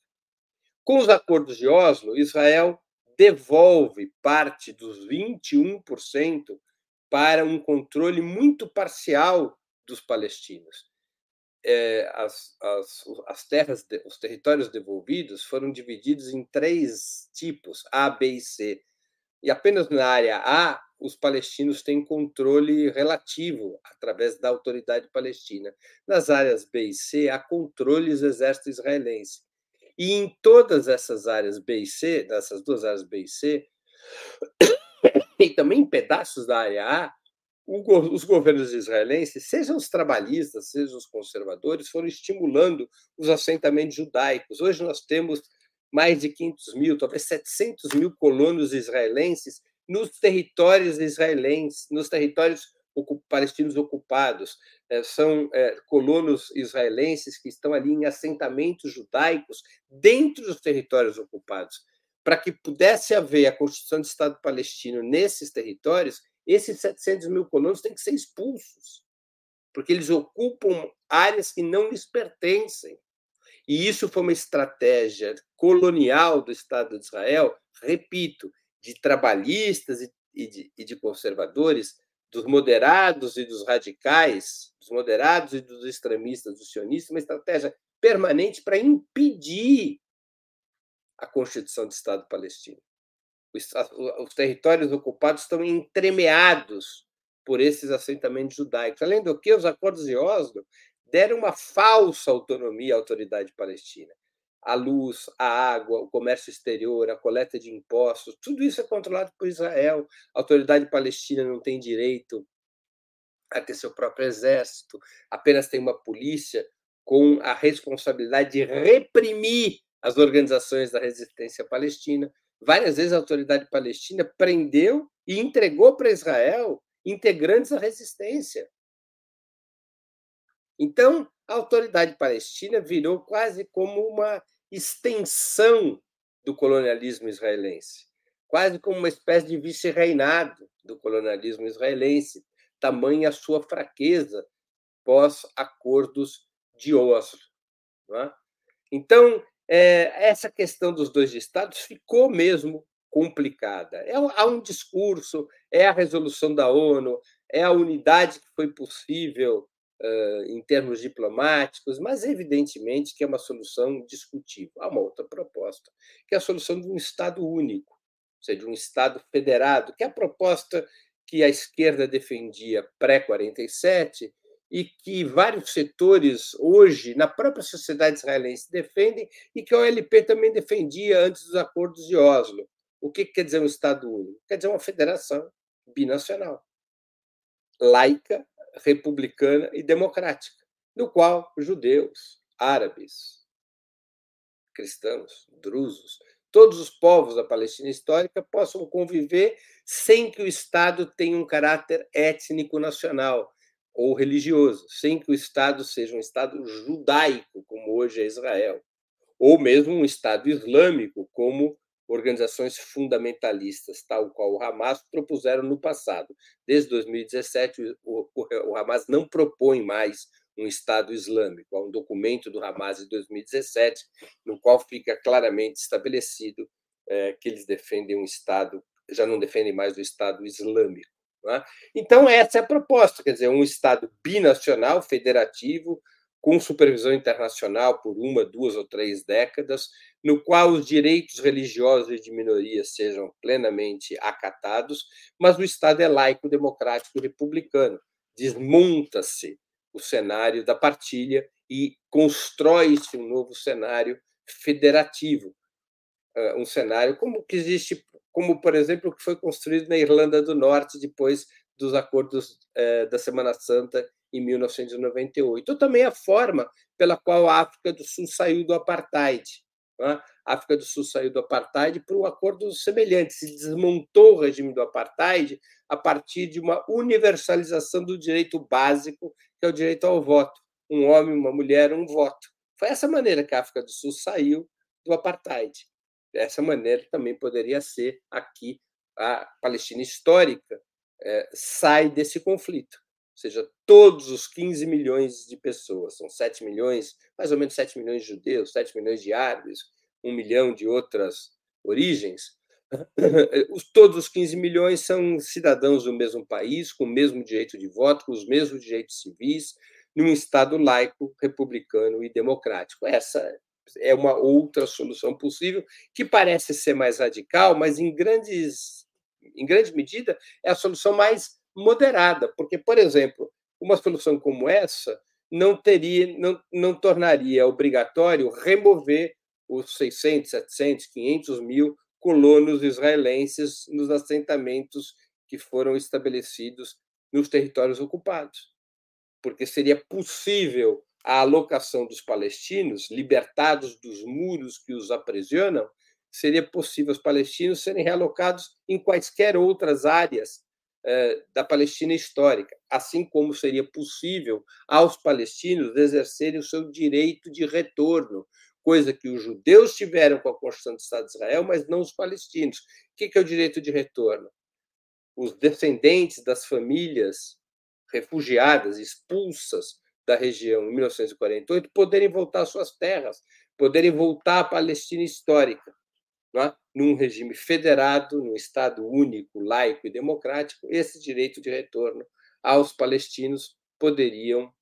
Com os acordos de Oslo, Israel devolve parte dos 21% para um controle muito parcial dos palestinos. É, as, as, as terras, os territórios devolvidos foram divididos em três tipos, A, B e C. E apenas na área A, os palestinos têm controle relativo através da autoridade palestina. Nas áreas B e C, há controles do exército israelense. E em todas essas áreas B e C, nessas duas áreas B e C, *coughs* e também em pedaços da área A, os governos israelenses, sejam os trabalhistas, sejam os conservadores, foram estimulando os assentamentos judaicos. Hoje nós temos mais de 500 mil, talvez 700 mil colonos israelenses nos territórios israelenses, nos territórios palestinos ocupados. É, são é, colonos israelenses que estão ali em assentamentos judaicos dentro dos territórios ocupados. Para que pudesse haver a constituição de Estado palestino nesses territórios, esses 700 mil colonos têm que ser expulsos, porque eles ocupam áreas que não lhes pertencem. E isso foi uma estratégia colonial do Estado de Israel, repito, de trabalhistas e de, e de conservadores, dos moderados e dos radicais, dos moderados e dos extremistas, dos sionistas, uma estratégia permanente para impedir a constituição do Estado palestino. Os, territórios ocupados estão entremeados por esses assentamentos judaicos. Além do que, os acordos de Oslo deram uma falsa autonomia à autoridade palestina. A luz, a água, o comércio exterior, a coleta de impostos, tudo isso é controlado por Israel. A autoridade palestina não tem direito a ter seu próprio exército, apenas tem uma polícia com a responsabilidade de reprimir as organizações da resistência palestina. Várias vezes a autoridade palestina prendeu e entregou para Israel integrantes da resistência. Então, a autoridade palestina virou quase como uma extensão do colonialismo israelense, quase como uma espécie de vice-reinado do colonialismo israelense, tamanha a sua fraqueza pós-acordos de Oslo. É? Então, é, essa questão dos dois estados ficou mesmo complicada. É, há um discurso, é a resolução da ONU, é a unidade que foi possível em termos diplomáticos, mas evidentemente que é uma solução discutível. Há uma outra proposta, que é a solução de um Estado único, ou seja, de um Estado federado, que é a proposta que a esquerda defendia pré-47 e que vários setores hoje, na própria sociedade israelense, defendem e que a OLP também defendia antes dos acordos de Oslo. O que quer dizer um Estado único? Quer dizer uma federação binacional, laica, republicana e democrática, no qual judeus, árabes, cristãos, drusos, todos os povos da Palestina histórica possam conviver sem que o Estado tenha um caráter étnico nacional, ou religioso, sem que o Estado seja um Estado judaico, como hoje é Israel, ou mesmo um Estado islâmico, como organizações fundamentalistas, tal qual o Hamas propuseram no passado. Desde 2017, o, o, Hamas não propõe mais um Estado Islâmico. Há um documento do Hamas de 2017, no qual fica claramente estabelecido é, que eles defendem um Estado, já não defendem mais o Estado Islâmico. É? Então, essa é a proposta, quer dizer, um Estado binacional, federativo, com supervisão internacional por uma, duas ou três décadas, no qual os direitos religiosos e de minorias sejam plenamente acatados, mas o Estado é laico, democrático republicano. Desmonta-se o cenário da partilha e constrói-se um novo cenário federativo, um cenário como que existe como, por exemplo, o que foi construído na Irlanda do Norte depois dos acordos da Semana Santa em 1998. Ou também a forma pela qual a África do Sul saiu do apartheid. É? A África do Sul saiu do apartheid por um acordo semelhante, se desmontou o regime do apartheid a partir de uma universalização do direito básico, que é o direito ao voto. Um homem, uma mulher, um voto. Foi essa maneira que a África do Sul saiu do apartheid. Dessa maneira também poderia ser aqui a Palestina histórica é, sai desse conflito. Seja, todos os 15 milhões de pessoas, são 7 milhões, mais ou menos 7 milhões de judeus, 7 milhões de árabes, 1 milhão de outras origens, *clears throat* todos os 15 milhões são cidadãos do mesmo país, com o mesmo direito de voto, com os mesmos direitos civis, num Estado laico, republicano e democrático. Essa é uma outra solução possível, que parece ser mais radical, mas em, grandes, em grande medida é a solução mais moderada, porque, por exemplo, uma solução como essa não teria, não, não tornaria obrigatório remover os 600, 700, 500 mil colonos israelenses nos assentamentos que foram estabelecidos nos territórios ocupados, porque seria possível a alocação dos palestinos, libertados dos muros que os aprisionam, seria possível os palestinos serem realocados em quaisquer outras áreas da Palestina histórica, assim como seria possível aos palestinos exercerem o seu direito de retorno, coisa que os judeus tiveram com a construção do Estado de Israel, mas não os palestinos. O que é o direito de retorno? Os descendentes das famílias refugiadas, expulsas da região em 1948, poderem voltar às suas terras, poderem voltar à Palestina histórica é? num regime federado, num Estado único, laico e democrático, esse direito de retorno aos palestinos poderiam,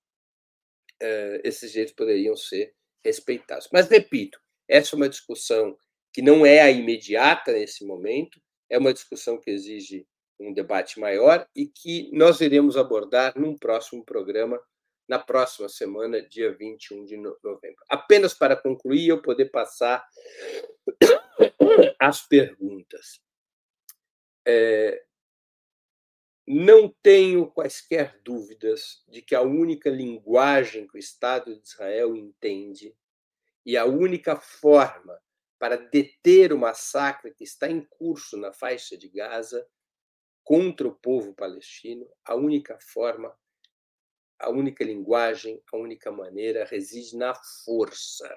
eh, esses direitos poderiam ser respeitados. Mas, repito, essa é uma discussão que não é a imediata nesse momento, é uma discussão que exige um debate maior e que nós iremos abordar num próximo programa, na próxima semana, dia 21 de novembro. Apenas para concluir, eu poder passar as perguntas. É, não tenho quaisquer dúvidas de que a única linguagem que o Estado de Israel entende e a única forma para deter o massacre que está em curso na faixa de Gaza contra o povo palestino, a única forma, a única linguagem, a única maneira reside na força.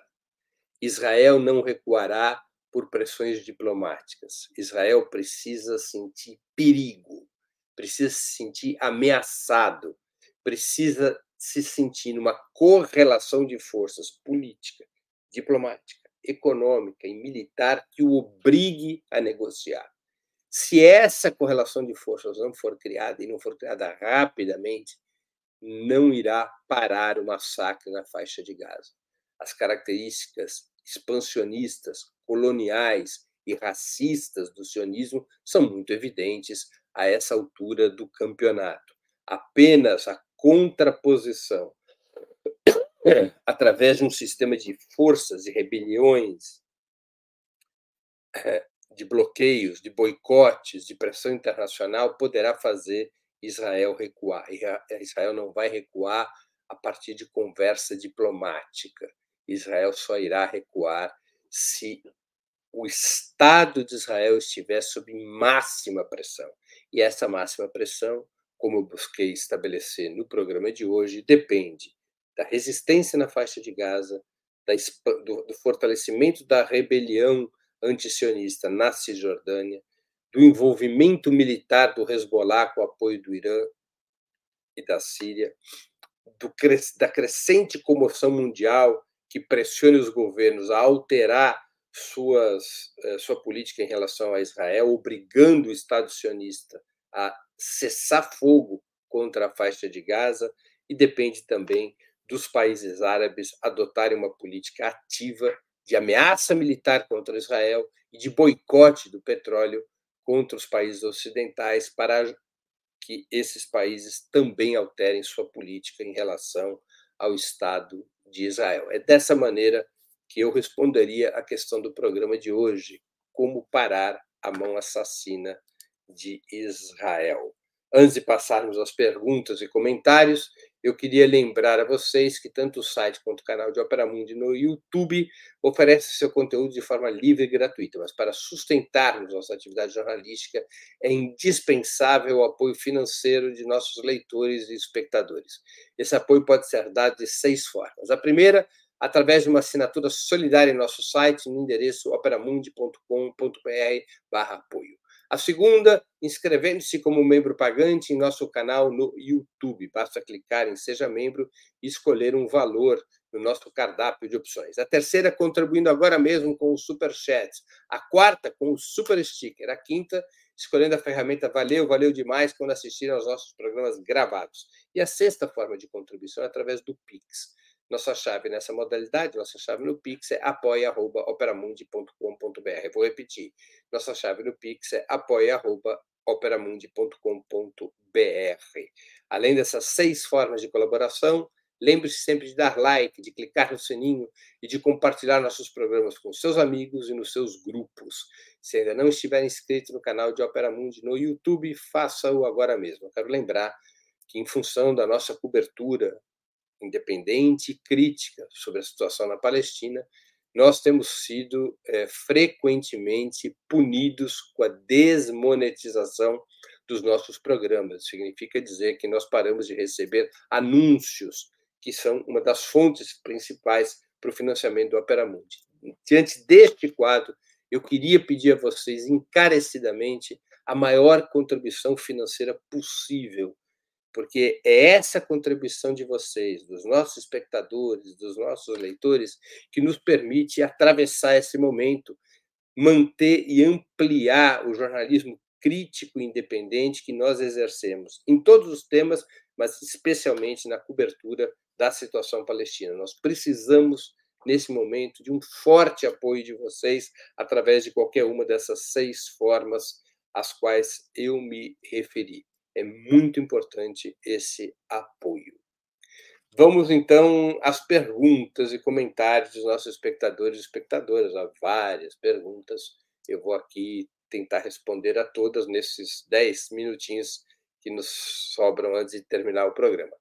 Israel não recuará por pressões diplomáticas. Israel precisa sentir perigo, precisa se sentir ameaçado, precisa se sentir numa correlação de forças política, diplomática, econômica e militar que o obrigue a negociar. Se essa correlação de forças não for criada e não for criada rapidamente, não irá parar o massacre na faixa de Gaza. As características expansionistas, coloniais e racistas do sionismo são muito evidentes a essa altura do campeonato. Apenas a contraposição *coughs* através de um sistema de forças e rebeliões, eh, de bloqueios, de boicotes, de pressão internacional, poderá fazer Israel recuar. Israel não vai recuar a partir de conversa diplomática. Israel só irá recuar se o Estado de Israel estiver sob máxima pressão. E essa máxima pressão, como eu busquei estabelecer no programa de hoje, depende da resistência na faixa de Gaza, do, do fortalecimento da rebelião antisionista na Cisjordânia, do envolvimento militar do Hezbollah com o apoio do Irã e da Síria, do, da crescente comoção mundial que pressione os governos a alterar suas, eh, sua política em relação a Israel, obrigando o Estado sionista a cessar fogo contra a faixa de Gaza, e depende também dos países árabes adotarem uma política ativa de ameaça militar contra Israel e de boicote do petróleo contra os países ocidentais para que esses países também alterem sua política em relação ao Estado de Israel. É dessa maneira que eu responderia à questão do programa de hoje: como parar a mão assassina de Israel. Antes de passarmos às perguntas e comentários, eu queria lembrar a vocês que tanto o site quanto o canal de Opera Mundi no YouTube oferecem seu conteúdo de forma livre e gratuita, mas para sustentarmos nossa atividade jornalística é indispensável o apoio financeiro de nossos leitores e espectadores. Esse apoio pode ser dado de seis formas. A primeira, através de uma assinatura solidária em nosso site no endereço operamundi.com.br/apoio. A segunda, inscrevendo-se como membro pagante em nosso canal no YouTube. Basta clicar em Seja Membro e escolher um valor no nosso cardápio de opções. A terceira, contribuindo agora mesmo com o Super Chat. A quarta, com o Super Sticker. A quinta, escolhendo a ferramenta Valeu, valeu demais quando assistirem aos nossos programas gravados. E a sexta forma de contribuição é através do Pix. Nossa chave nessa modalidade, nossa chave no Pix é apoia.operamundi.com.br. Vou repetir. Nossa chave no Pix é apoia.operamundi.com.br. Além dessas seis formas de colaboração, lembre-se sempre de dar like, de clicar no sininho e de compartilhar nossos programas com seus amigos e nos seus grupos. Se ainda não estiver inscrito no canal de Opera Mundi no YouTube, faça-o agora mesmo. Eu quero lembrar que, em função da nossa cobertura independente e crítica sobre a situação na Palestina, nós temos sido é, frequentemente punidos com a desmonetização dos nossos programas. Significa dizer que nós paramos de receber anúncios, que são uma das fontes principais para o financiamento do Opera Mundi. Diante deste quadro, eu queria pedir a vocês encarecidamente a maior contribuição financeira possível porque é essa contribuição de vocês, dos nossos espectadores, dos nossos leitores, que nos permite atravessar esse momento, manter e ampliar o jornalismo crítico e independente que nós exercemos em todos os temas, mas especialmente na cobertura da situação palestina. Nós precisamos, nesse momento, de um forte apoio de vocês através de qualquer uma dessas seis formas às quais eu me referi. É muito importante esse apoio. Vamos então às perguntas e comentários dos nossos espectadores e espectadoras. Há várias perguntas. Eu vou aqui tentar responder a todas nesses 10 minutinhos que nos sobram antes de terminar o programa.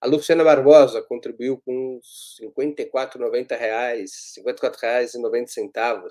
A Luciana Barbosa contribuiu com R$ 54,90, R$ 54,90,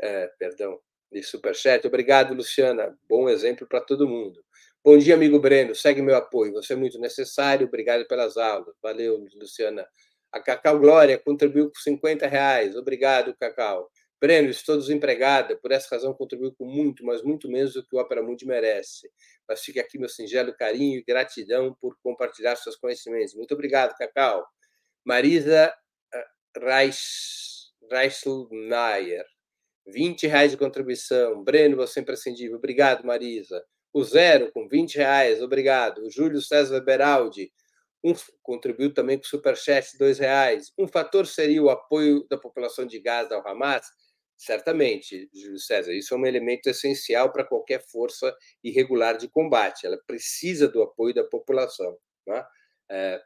é, perdão, de superchat. Obrigado, Luciana. Bom exemplo para todo mundo. Bom dia, amigo Breno. Segue meu apoio. Você é muito necessário. Obrigado pelas aulas. Valeu, Luciana. A Cacau Glória contribuiu com 50 reais. Obrigado, Cacau. Breno, estou desempregada. Por essa razão, contribuiu com muito, mas muito menos do que o Opera Mundi merece. Mas fica aqui meu singelo carinho e gratidão por compartilhar seus conhecimentos. Muito obrigado, Cacau. Marisa eh, Reichelmeier. 20 reais de contribuição. Breno, você é imprescindível. Obrigado, Marisa. O Zero, com 20 reais, obrigado. O Júlio César Beraldi, um, contribuiu também com o Superchat, dois reais. Um fator seria o apoio da população de Gaza ao Hamas? Certamente, Júlio César, isso é um elemento essencial para qualquer força irregular de combate. Ela precisa do apoio da população, né? é,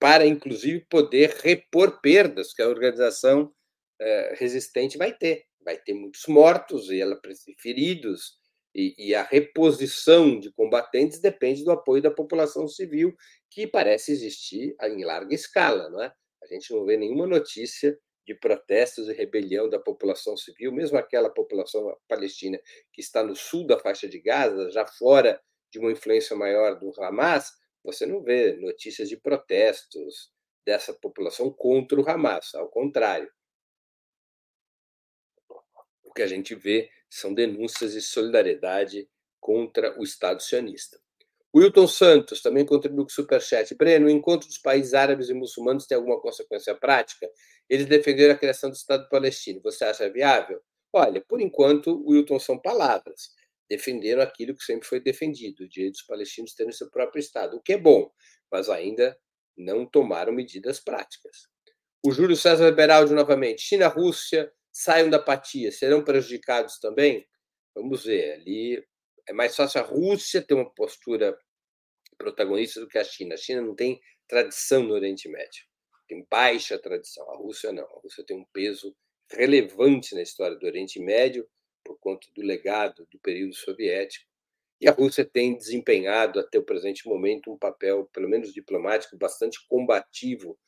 para, inclusive, poder repor perdas que a organização é, resistente vai ter. Vai ter muitos mortos e ela feridos, e, e, a reposição de combatentes depende do apoio da população civil, que parece existir em larga escala. Não é? A gente não vê nenhuma notícia de protestos e rebelião da população civil, mesmo aquela população palestina que está no sul da faixa de Gaza, já fora de uma influência maior do Hamas, você não vê notícias de protestos dessa população contra o Hamas, ao contrário. O que a gente vê são denúncias de solidariedade contra o Estado sionista. Wilton Santos também contribuiu com o Superchat. Breno, o encontro dos países árabes e muçulmanos tem alguma consequência prática? Eles defenderam a criação do Estado palestino. Você acha viável? Olha, por enquanto, Wilton são palavras. Defenderam aquilo que sempre foi defendido, o direito dos palestinos terem seu próprio Estado, o que é bom, mas ainda não tomaram medidas práticas. O Júlio César Beraldi, novamente. China, Rússia, saiam da apatia, serão prejudicados também? Vamos ver. Ali é mais fácil a Rússia ter uma postura protagonista do que a China. A China não tem tradição no Oriente Médio, tem baixa tradição. A Rússia não. A Rússia tem um peso relevante na história do Oriente Médio por conta do legado do período soviético. E a Rússia tem desempenhado até o presente momento um papel, pelo menos diplomático, bastante combativo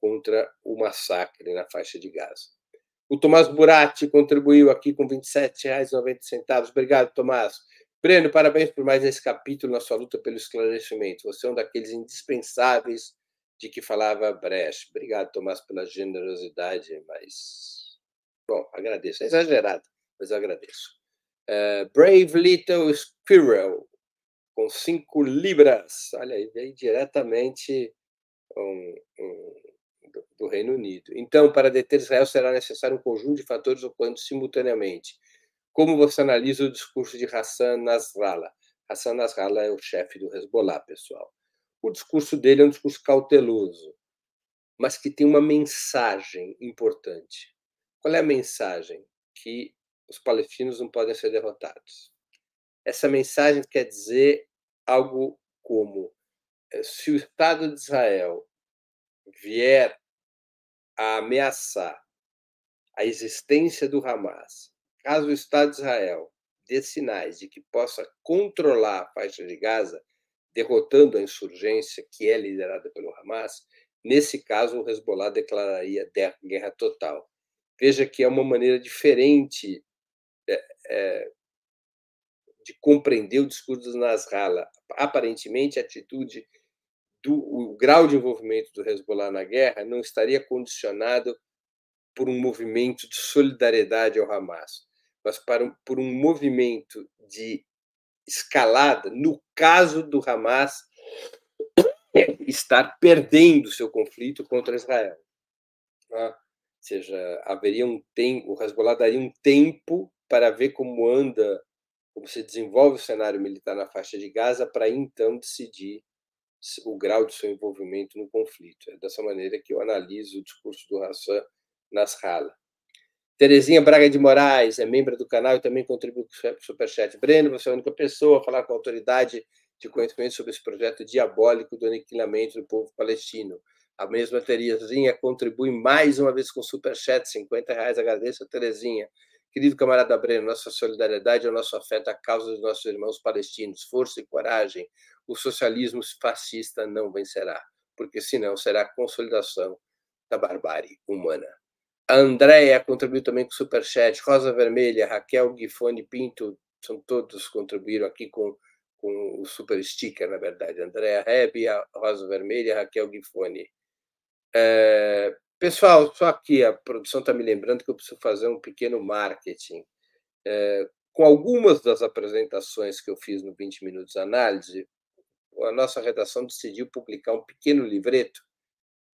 contra o massacre na faixa de Gaza. O Tomás Burati contribuiu aqui com R$ 27,90. Obrigado, Tomás. Breno, parabéns por mais esse capítulo na sua luta pelo esclarecimento. Você é um daqueles indispensáveis de que falava Brecht. Obrigado, Tomás, pela generosidade, mas. Bom, agradeço. É exagerado, mas agradeço. Uh, Brave Little Squirrel, com cinco libras. Olha aí, veio diretamente um, um do Reino Unido. Então, para deter Israel será necessário um conjunto de fatores ocorrendo simultaneamente. Como você analisa o discurso de Hassan Nasrallah? Hassan Nasrallah é o chefe do Hezbollah, pessoal. O discurso dele é um discurso cauteloso, mas que tem uma mensagem importante. Qual é a mensagem? Que os palestinos não podem ser derrotados. Essa mensagem quer dizer algo como: eh, se o Estado de Israel vier a ameaçar a existência do Hamas, caso o Estado de Israel dê sinais de que possa controlar a faixa de Gaza, derrotando a insurgência que é liderada pelo Hamas, nesse caso o Hezbollah declararia guerra total. Veja que é uma maneira diferente é, é, de compreender o discurso do Nasrallah. Aparentemente, a atitude do o grau de envolvimento do Hezbollah na guerra não estaria condicionado por um movimento de solidariedade ao Hamas, mas para por um movimento de escalada, no caso do Hamas estar perdendo seu conflito contra Israel. Ou seja, haveria um tempo, o Hezbollah daria um tempo para ver como anda, como se desenvolve o cenário militar na faixa de Gaza, para então decidir o grau de seu envolvimento no conflito. É dessa maneira que eu analiso o discurso do Hassan Nasrallah. Terezinha Braga de Moraes é membro do canal e também contribui com o Superchat. Breno, você é a única pessoa a falar com a autoridade de conhecimento sobre esse projeto diabólico do aniquilamento do povo palestino. A mesma Terezinha contribui mais uma vez com o Superchat, 50 reais. Agradeço a Terezinha. Querido camarada Breno, nossa solidariedade e o nosso afeto à causa dos nossos irmãos palestinos. Força e coragem. O socialismo fascista não vencerá, porque senão será a consolidação da barbárie humana. A Andréia contribuiu também com o Superchat. Rosa Vermelha, Raquel Guifone Pinto, são todos contribuíram aqui com, com o Super Sticker, na verdade. Andréia Rebe, Rosa Vermelha, Raquel Guifone. É, pessoal, só aqui a produção está me lembrando que eu preciso fazer um pequeno marketing. É, com algumas das apresentações que eu fiz no 20 Minutos Análise, a nossa redação decidiu publicar um pequeno livreto.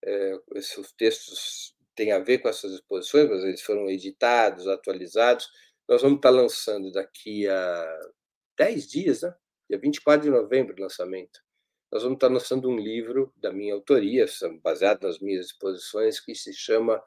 É, esses textos tem a ver com essas exposições, mas eles foram editados, atualizados. Nós vamos estar lançando daqui a 10 dias, né? dia 24 de novembro, lançamento. Nós vamos estar lançando um livro da minha autoria, baseado nas minhas exposições, que se chama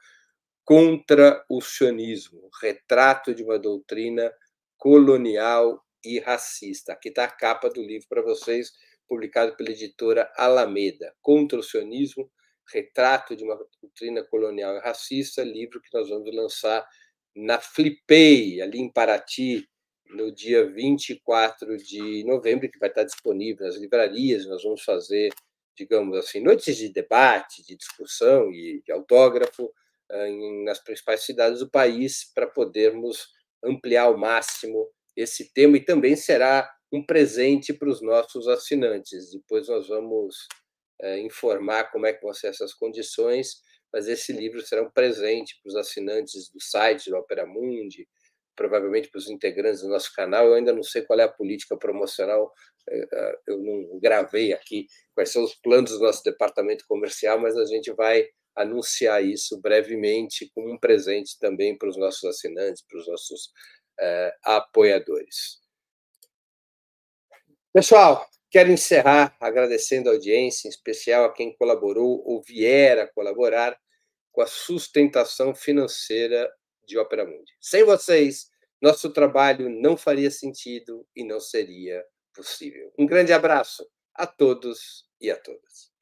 Contra o Sionismo Retrato de uma Doutrina Colonial e Racista. Aqui está a capa do livro para vocês, publicado pela editora Alameda. Contra o Sionismo Retrato de uma Doutrina Colonial e Racista, livro que nós vamos lançar na Flipei, ali em Paraty, no dia 24 de novembro, que vai estar disponível nas livrarias. Nós vamos fazer, digamos assim, noites de debate, de discussão e de autógrafo ah, nas principais cidades do país para podermos ampliar ao máximo esse tema e também será um presente para os nossos assinantes. Depois nós vamos é, informar como é que vão ser essas condições, mas esse livro será um presente para os assinantes do site do Opera Mundi, provavelmente para os integrantes do nosso canal. Eu ainda não sei qual é a política promocional, é, é, eu não gravei aqui quais são os planos do nosso departamento comercial, mas a gente vai anunciar isso brevemente como um presente também para os nossos assinantes, para os nossos é, apoiadores. Pessoal, Quero encerrar agradecendo a audiência, em especial a quem colaborou ou vier a colaborar com a sustentação financeira de Opera Mundi. Sem vocês, nosso trabalho não faria sentido e não seria possível. Um grande abraço a todos e a todas.